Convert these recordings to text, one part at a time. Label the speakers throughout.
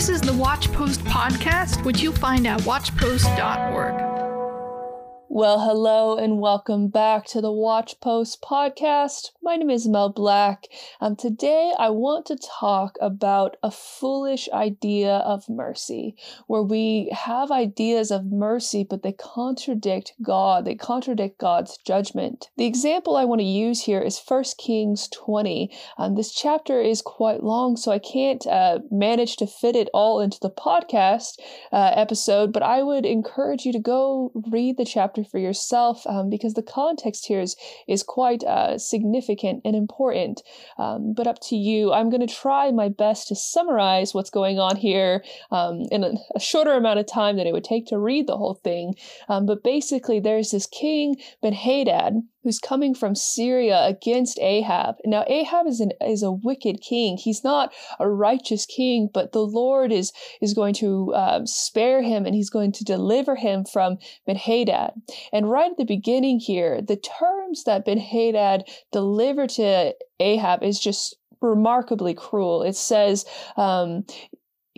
Speaker 1: This is the Watchpost podcast, which you'll find at watchpost.org.
Speaker 2: Well, hello and welcome back to the Watch Post podcast. My name is Mel Black. Um, today, I want to talk about a foolish idea of mercy, where we have ideas of mercy, but they contradict God. They contradict God's judgment. The example I want to use here is 1 Kings 20. Um, this chapter is quite long, so I can't uh, manage to fit it all into the podcast uh, episode, but I would encourage you to go read the chapter chapter for yourself um, because the context here is, is quite uh, significant and important. Um, but up to you. I'm going to try my best to summarize what's going on here um, in a, a, shorter amount of time than it would take to read the whole thing. Um, but basically, there's this king, Ben Hadad, who's coming from Syria against Ahab. Now Ahab is an is a wicked king. He's not a righteous king, but the Lord is is going to uh, spare him and he's going to deliver him from Ben-Hadad. And right at the beginning here, the terms that Ben-Hadad delivered to Ahab is just remarkably cruel. It says, um,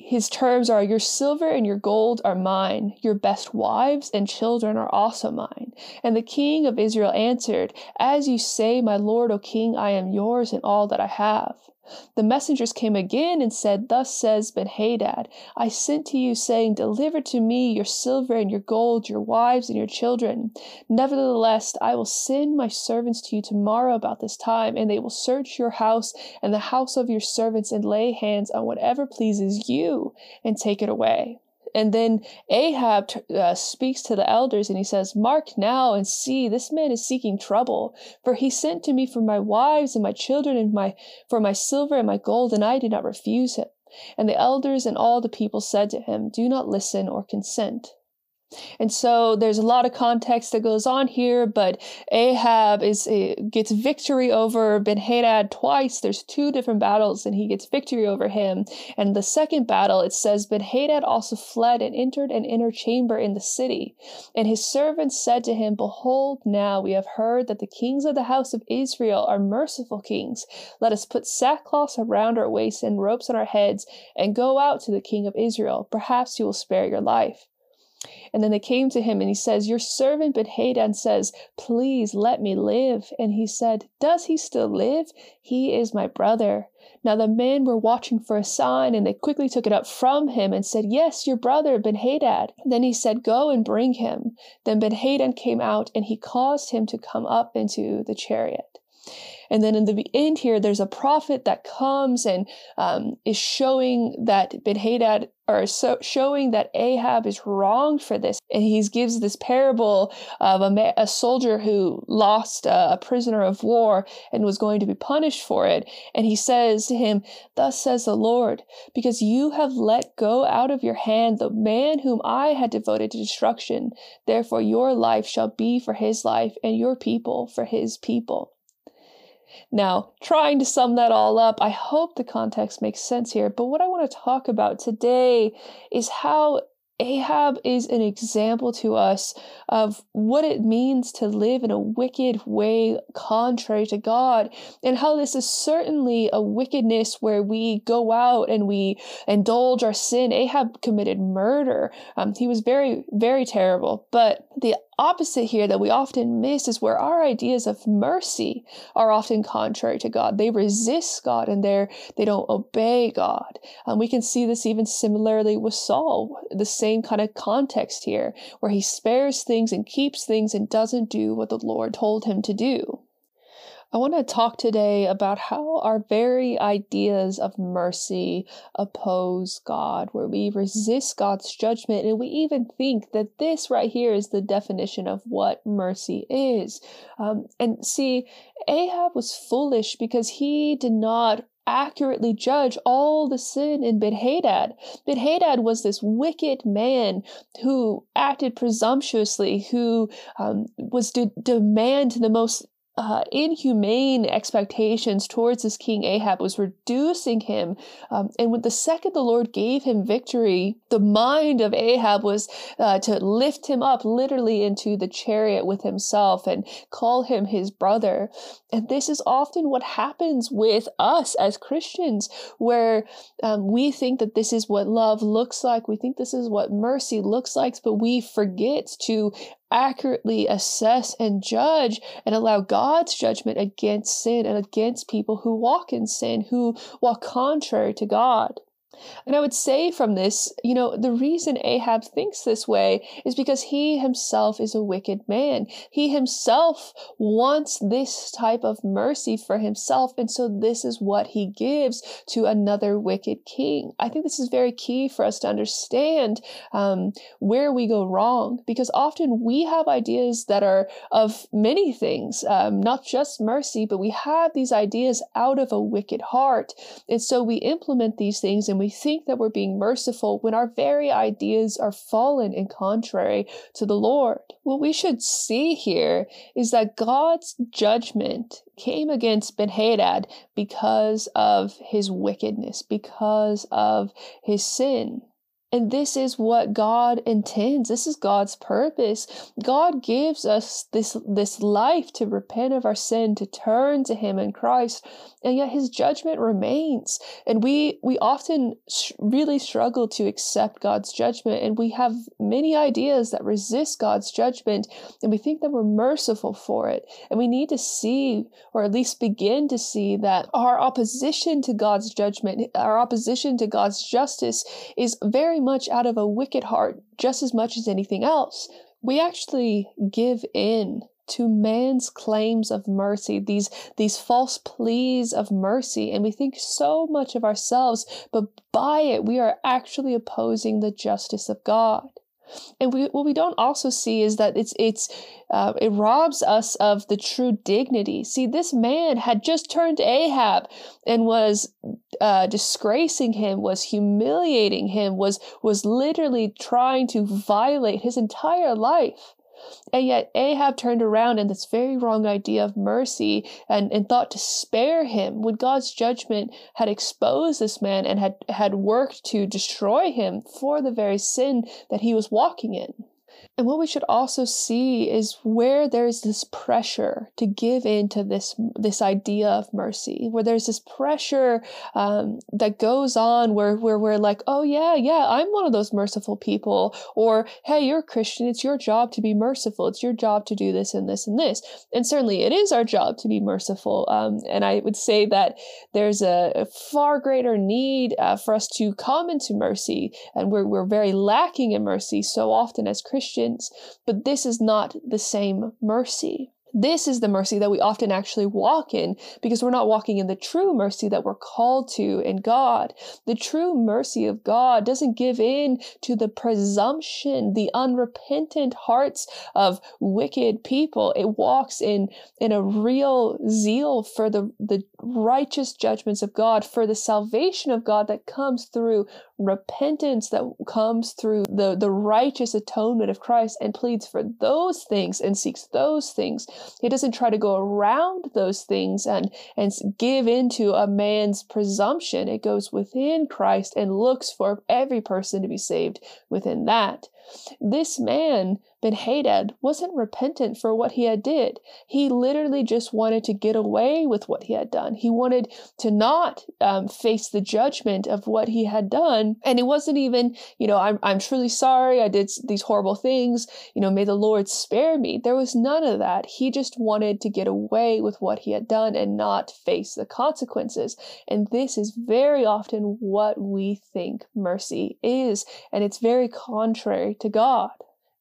Speaker 2: his terms are Your silver and your gold are mine, your best wives and children are also mine. And the king of Israel answered, As you say, my lord, O king, I am yours and all that I have. The messengers came again and said, Thus says Benhadad, I sent to you, saying, Deliver to me your silver and your gold, your wives and your children. Nevertheless, I will send my servants to you tomorrow about this time, and they will search your house and the house of your servants and lay hands on whatever pleases you and take it away. And then Ahab uh, speaks to the elders and he says, Mark now and see, this man is seeking trouble. For he sent to me for my wives and my children and my, for my silver and my gold, and I did not refuse him. And the elders and all the people said to him, Do not listen or consent. And so there's a lot of context that goes on here, but Ahab is eh, gets victory over Ben Hadad twice. There's two different battles, and he gets victory over him. And the second battle, it says Ben Hadad also fled and entered an inner chamber in the city. And his servants said to him, Behold, now we have heard that the kings of the house of Israel are merciful kings. Let us put sackcloth around our waists and ropes on our heads, and go out to the king of Israel. Perhaps he will spare your life. And then they came to him and he says, Your servant Ben-Hadad says, Please let me live. And he said, Does he still live? He is my brother. Now the men were watching for a sign, and they quickly took it up from him and said, Yes, your brother Ben-Hadad. Then he said, Go and bring him. Then Ben-Hadad came out, and he caused him to come up into the chariot. And then in the end here, there's a prophet that comes and um, is showing that Ben Hadad or so showing that Ahab is wrong for this. And he gives this parable of a, a soldier who lost a, a, prisoner of war and was going to be punished for it. And he says to him, Thus says the Lord, because you have let go out of your hand the man whom I had devoted to destruction. Therefore your life shall be for his life and your people for his people. Now, trying to sum that all up, I hope the context makes sense here, but what I want to talk about today is how Ahab is an example to us of what it means to live in a wicked way contrary to God, and how this is certainly a wickedness where we go out and we indulge our sin. Ahab committed murder. Um, he was very, very terrible. But the opposite here that we often miss is where our ideas of mercy are often contrary to God. They resist God and they they don't obey God. Um, we can see this even similarly with Saul, the same kind of context here, where he spares things and keeps things and doesn't do what the Lord told him to do. I want to talk today about how our very ideas of mercy oppose God, where we resist God's judgment, and we even think that this right here is the definition of what mercy is. Um, and see, Ahab was foolish because he did not accurately judge all the sin in Ben-Hadad. Ben-Hadad was this wicked man who acted presumptuously, who um, was to demand the most uh, inhumane expectations towards this king Ahab was reducing him. Um, and with the second the Lord gave him victory, the mind of Ahab was uh, to lift him up literally into the chariot with himself and call him his brother. And this is often what happens with us as Christians, where um, we think that this is what love looks like. We think this is what mercy looks like, but we forget to accurately assess and judge and allow God's judgment against sin and against people who walk in sin, who walk contrary to God. And I would say from this, you know, the reason Ahab thinks this way is because he himself is a wicked man. He himself wants this type of mercy for himself. And so this is what he gives to another wicked king. I think this is very key for us to understand um, where we go wrong because often we have ideas that are of many things, um, not just mercy, but we have these ideas out of a wicked heart. And so we implement these things and we think that we're being merciful when our very ideas are fallen and contrary to the Lord. What we should see here is that God's judgment came against Ben-Hadad because of his wickedness, because of his sin. And this is what God intends. This is God's purpose. God gives us this, this life to repent of our sin, to turn to Him in Christ, and yet His judgment remains. And we, we often sh- really struggle to accept God's judgment, and we have many ideas that resist God's judgment, and we think that we're merciful for it. And we need to see, or at least begin to see, that our opposition to God's judgment, our opposition to God's justice is very much out of a wicked heart just as much as anything else. We actually give in to man's claims of mercy, these, these false pleas of mercy, and we think so much of ourselves, but by it we are actually opposing the justice of God. And we, what we don't also see is that it's it's uh, it robs us of the true dignity. See, this man had just turned Ahab and was uh, disgracing him, was humiliating him, was was literally trying to violate his entire life. And yet Ahab turned around in this very wrong idea of mercy and, and thought to spare him when God's judgment had exposed this man and had, had worked to destroy him for the very sin that he was walking in. And what we should also see is where there's this pressure to give in to this this idea of mercy, where there's this pressure um, that goes on where, where we're like, oh yeah, yeah, I'm one of those merciful people, or hey, you're a Christian, it's your job to be merciful, it's your job to do this and this and this. And certainly it is our job to be merciful. Um, and I would say that there's a, far greater need uh, for us to come into mercy, and we're, we're very lacking in mercy so often as Christians Christians, but this is not the same mercy. This is the mercy that we often actually walk in because we're not walking in the true mercy that we're called to in God. The true mercy of God doesn't give in to the presumption, the unrepentant hearts of wicked people. It walks in, in a real zeal for the, the righteous judgments of God, for the salvation of God that comes through repentance, that comes through the, the righteous atonement of Christ and pleads for those things and seeks those things he doesn't try to go around those things and, and give into a man's presumption. It goes within Christ and looks for every person to be saved within that. This man Ben-Hadad wasn't repentant for what he had did. He literally just wanted to get away with what he had done. He wanted to not um, face the judgment of what he had done. And it wasn't even, you know, I'm, I'm truly sorry. I did these horrible things. You know, may the Lord spare me. There was none of that. He just wanted to get away with what he had done and not face the consequences. And this is very often what we think mercy is. And it's very contrary to God.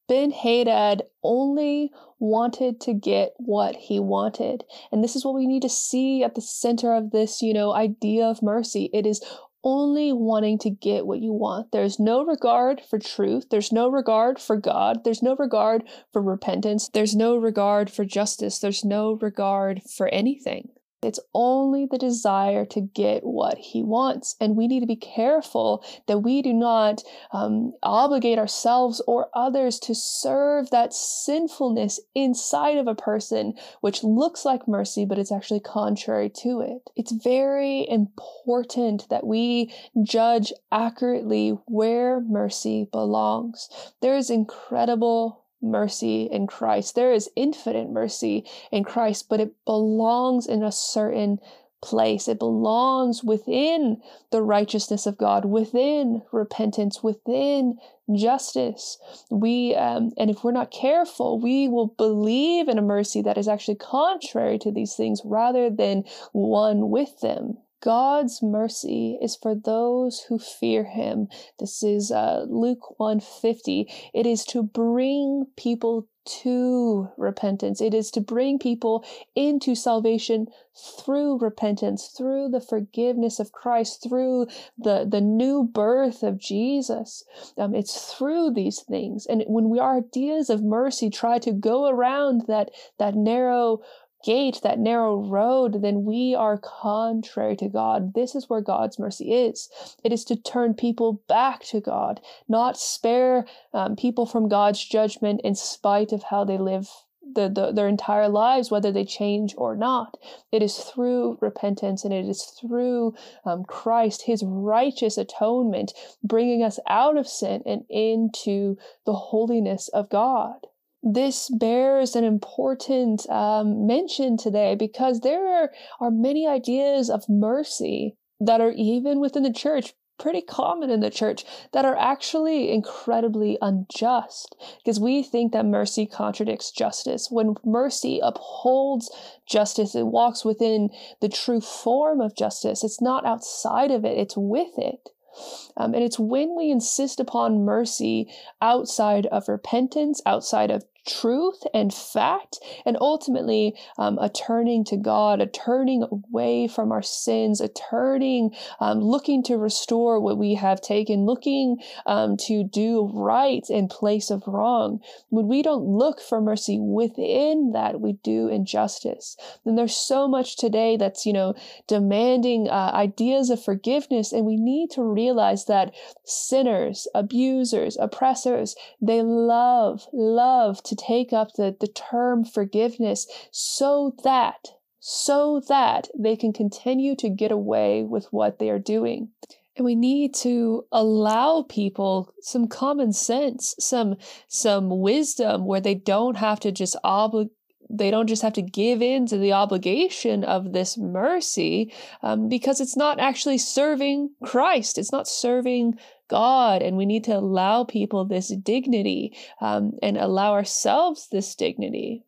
Speaker 2: Ben-Hadad only wanted to get what he wanted. And this is what we need to see at the center of this, you know, idea of mercy. It is only wanting to get what you want. There's no regard for truth. There's no regard for God. There's no regard for repentance. There's no regard for justice. There's no regard for anything. It's only the desire to get what he wants. And we need to be careful that we do not um, obligate ourselves or others to serve that sinfulness inside of a person, which looks like mercy, but it's actually contrary to it. It's very important that we judge accurately where mercy belongs. There is incredible mercy in Christ. There is infinite mercy in Christ, but it belongs in a certain place. It belongs within the righteousness of God, within repentance, within justice. We, um, and if we're not careful, we will believe in a mercy that is actually contrary to these things rather than one with them. God's mercy is for those who fear him. This is uh, Luke 150. It is to bring people to repentance. It is to bring people into salvation through repentance, through the forgiveness of Christ, through the, the new birth of Jesus. Um, it's through these things. And when we, our ideas of mercy try to go around that, that narrow gate, that narrow road, then we are contrary to God. This is where God's mercy is. It is to turn people back to God, not spare um, people from God's judgment in spite of how they live the, the, their entire lives, whether they change or not. It is through repentance and it is through um, Christ, his righteous atonement, bringing us out of sin and into the holiness of God this bears an important um, mention today because there are, are many ideas of mercy that are even within the church pretty common in the church that are actually incredibly unjust because we think that mercy contradicts justice. When mercy upholds justice, it walks within the true form of justice. It's not outside of it, it's with it. Um, and it's when we insist upon mercy outside of repentance, outside of truth and fact, and ultimately um, a turning to God, a turning away from our sins, a turning, um, looking to restore what we have taken, looking um, to do right in place of wrong. When we don't look for mercy within that, we do injustice. And there's so much today that's, you know, demanding uh, ideas of forgiveness, and we need to realize that sinners, abusers, oppressors, they love, love to to take up the, the term forgiveness so that so that they can continue to get away with what they are doing. And we need to allow people some common sense, some some wisdom where they don't have to just obligate they don't just have to give in to the obligation of this mercy um, because it's not actually serving Christ. It's not serving God. And we need to allow people this dignity um, and allow ourselves this dignity.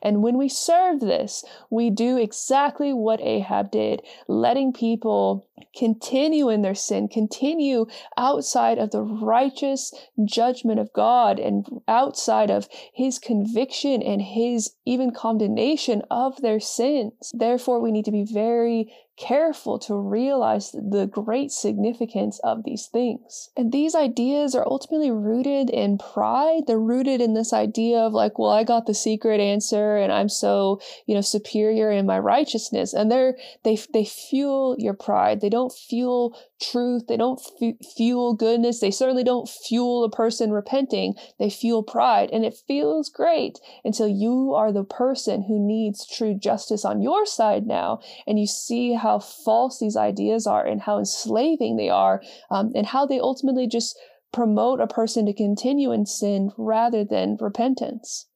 Speaker 2: And when we serve this, we do exactly what Ahab did, letting people continue in their sin, continue outside of the righteous judgment of God and outside of his conviction and his even condemnation of their sins. Therefore, we need to be very careful to realize the great significance of these things. And these ideas are ultimately rooted in pride. They're rooted in this idea of like, well, I got the secret answer and I'm so, you know, superior in my righteousness. And they're, they, they fuel your pride. They don't fuel truth. They don't f- fuel goodness. They certainly don't fuel a person repenting. They fuel pride. And it feels great until you are the person who needs true justice on your side now. And you see how false these ideas are and how enslaving they are um, and how they ultimately just promote a person to continue in sin rather than repentance.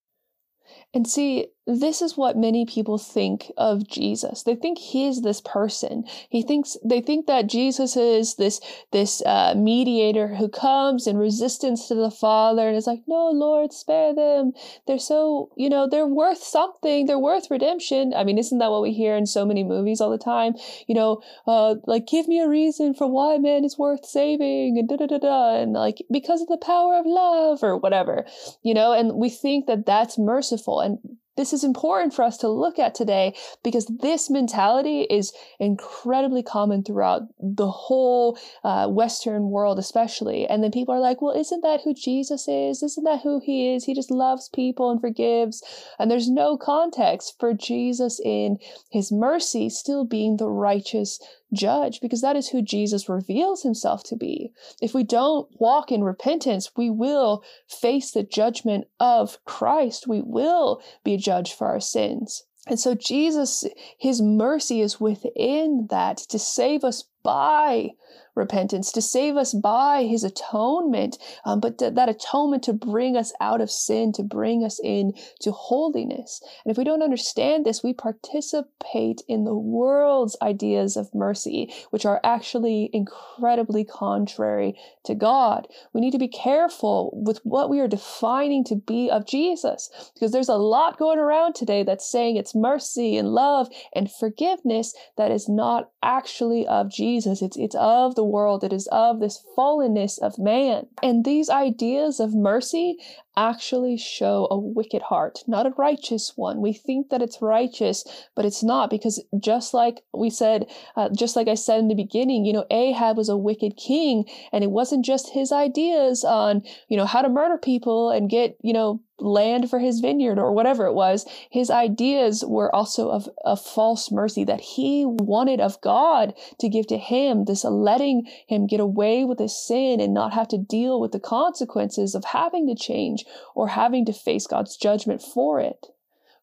Speaker 2: And see, this is what many people think of Jesus. They think he is this person. He thinks they think that Jesus is this this uh, mediator who comes in resistance to the Father and is like, "No, Lord, spare them. They're so you know they're worth something. They're worth redemption." I mean, isn't that what we hear in so many movies all the time? You know, uh, like give me a reason for why man is worth saving and da da da da, and like because of the power of love or whatever, you know. And we think that that's merciful and this is important for us to look at today because this mentality is incredibly common throughout the whole uh, Western world, especially. And then people are like, well, isn't that who Jesus is? Isn't that who he is? He just loves people and forgives. And there's no context for Jesus in his mercy still being the righteous judge because that is who Jesus reveals himself to be. If we don't walk in repentance, we will face the judgment of Christ. We will be judged for our sins. And so Jesus, his mercy is within that to save us by repentance, to save us by his atonement, um, but th- that atonement to bring us out of sin, to bring us in to holiness. And if we don't understand this, we participate in the world's ideas of mercy, which are actually incredibly contrary to God. We need to be careful with what we are defining to be of Jesus, because there's a lot going around today that's saying it's mercy and love and forgiveness that is not actually of Jesus. It's, it's of the world. It is of this fallenness of man. And these ideas of mercy actually show a wicked heart, not a righteous one. We think that it's righteous, but it's not because just like we said, uh, just like I said in the beginning, you know, Ahab was a wicked king and it wasn't just his ideas on, you know, how to murder people and get, you know, land for his vineyard or whatever it was. His ideas were also of, a false mercy that he wanted of God to give to him, this letting him get away with his sin and not have to deal with the consequences of having to change or having to face God's judgment for it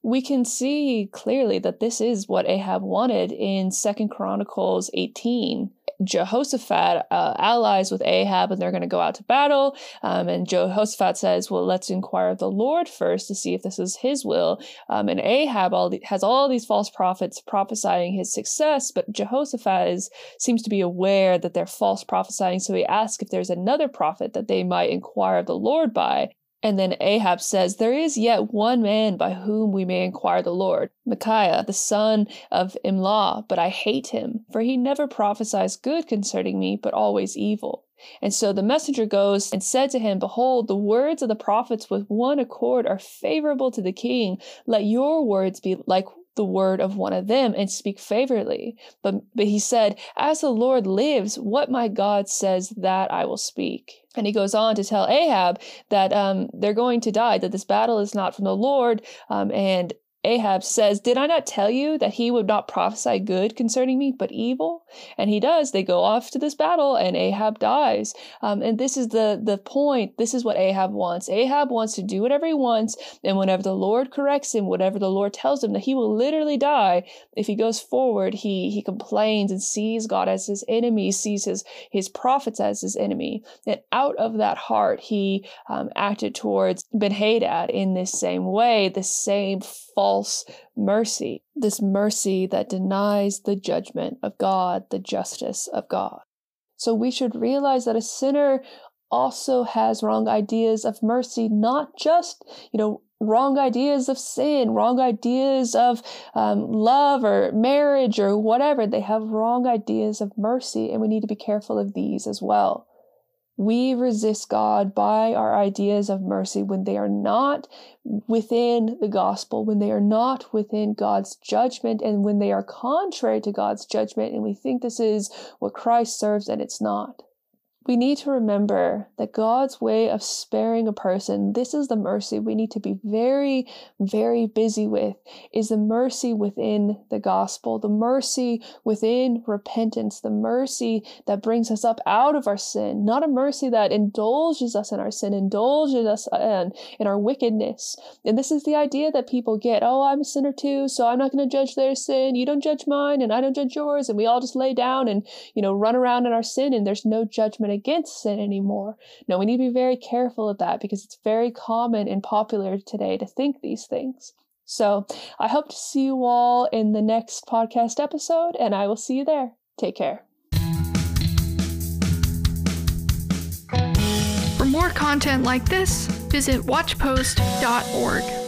Speaker 2: we can see clearly that this is what Ahab wanted in Second Chronicles 18. Jehoshaphat uh, allies with Ahab and they're going to go out to battle. Um, and Jehoshaphat says, Well, let's inquire of the Lord first to see if this is his will. Um, and Ahab all the, has all these false prophets prophesying his success, but Jehoshaphat is, seems to be aware that they're false prophesying. So he asks if there's another prophet that they might inquire of the Lord by. And then Ahab says, There is yet one man by whom we may inquire the Lord, Micaiah, the son of Imlah, but I hate him, for he never prophesies good concerning me, but always evil. And so the messenger goes and said to him, Behold, the words of the prophets with one accord are favorable to the king. Let your words be like the word of one of them and speak favorably. But, but he said, As the Lord lives, what my God says, that I will speak. And he goes on to tell Ahab that um, they're going to die, that this battle is not from the Lord, um, and Ahab says, Did I not tell you that he would not prophesy good concerning me, but evil? And he does. They go off to this battle, and Ahab dies. Um, and this is the, the point. This is what Ahab wants. Ahab wants to do whatever he wants, and whenever the Lord corrects him, whatever the Lord tells him that he will literally die, if he goes forward, he, he complains and sees God as his enemy, sees his, his prophets as his enemy. And out of that heart, he um, acted towards Ben Hadad in this same way, the same false mercy, this mercy that denies the judgment of God, the justice of God. So we should realize that a sinner also has wrong ideas of mercy, not just, you know, wrong ideas of sin, wrong ideas of um, love or marriage or whatever. They have wrong ideas of mercy, and we need to be careful of these as well. We resist God by our ideas of mercy when they are not within the gospel, when they are not within God's judgment, and when they are contrary to God's judgment, and we think this is what Christ serves and it's not. We need to remember that God's way of sparing a person, this is the mercy we need to be very, very busy with, is the mercy within the gospel, the mercy within repentance, the mercy that brings us up out of our sin, not a mercy that indulges us in our sin, indulges us in, in our wickedness. And this is the idea that people get oh, I'm a sinner too, so I'm not going to judge their sin. You don't judge mine, and I don't judge yours. And we all just lay down and, you know, run around in our sin, and there's no judgment against sin anymore. No, we need to be very careful of that because it's very common and popular today to think these things. So I hope to see you all in the next podcast episode, and I will see you there. Take care.
Speaker 1: For more content like this, visit watchpost.org.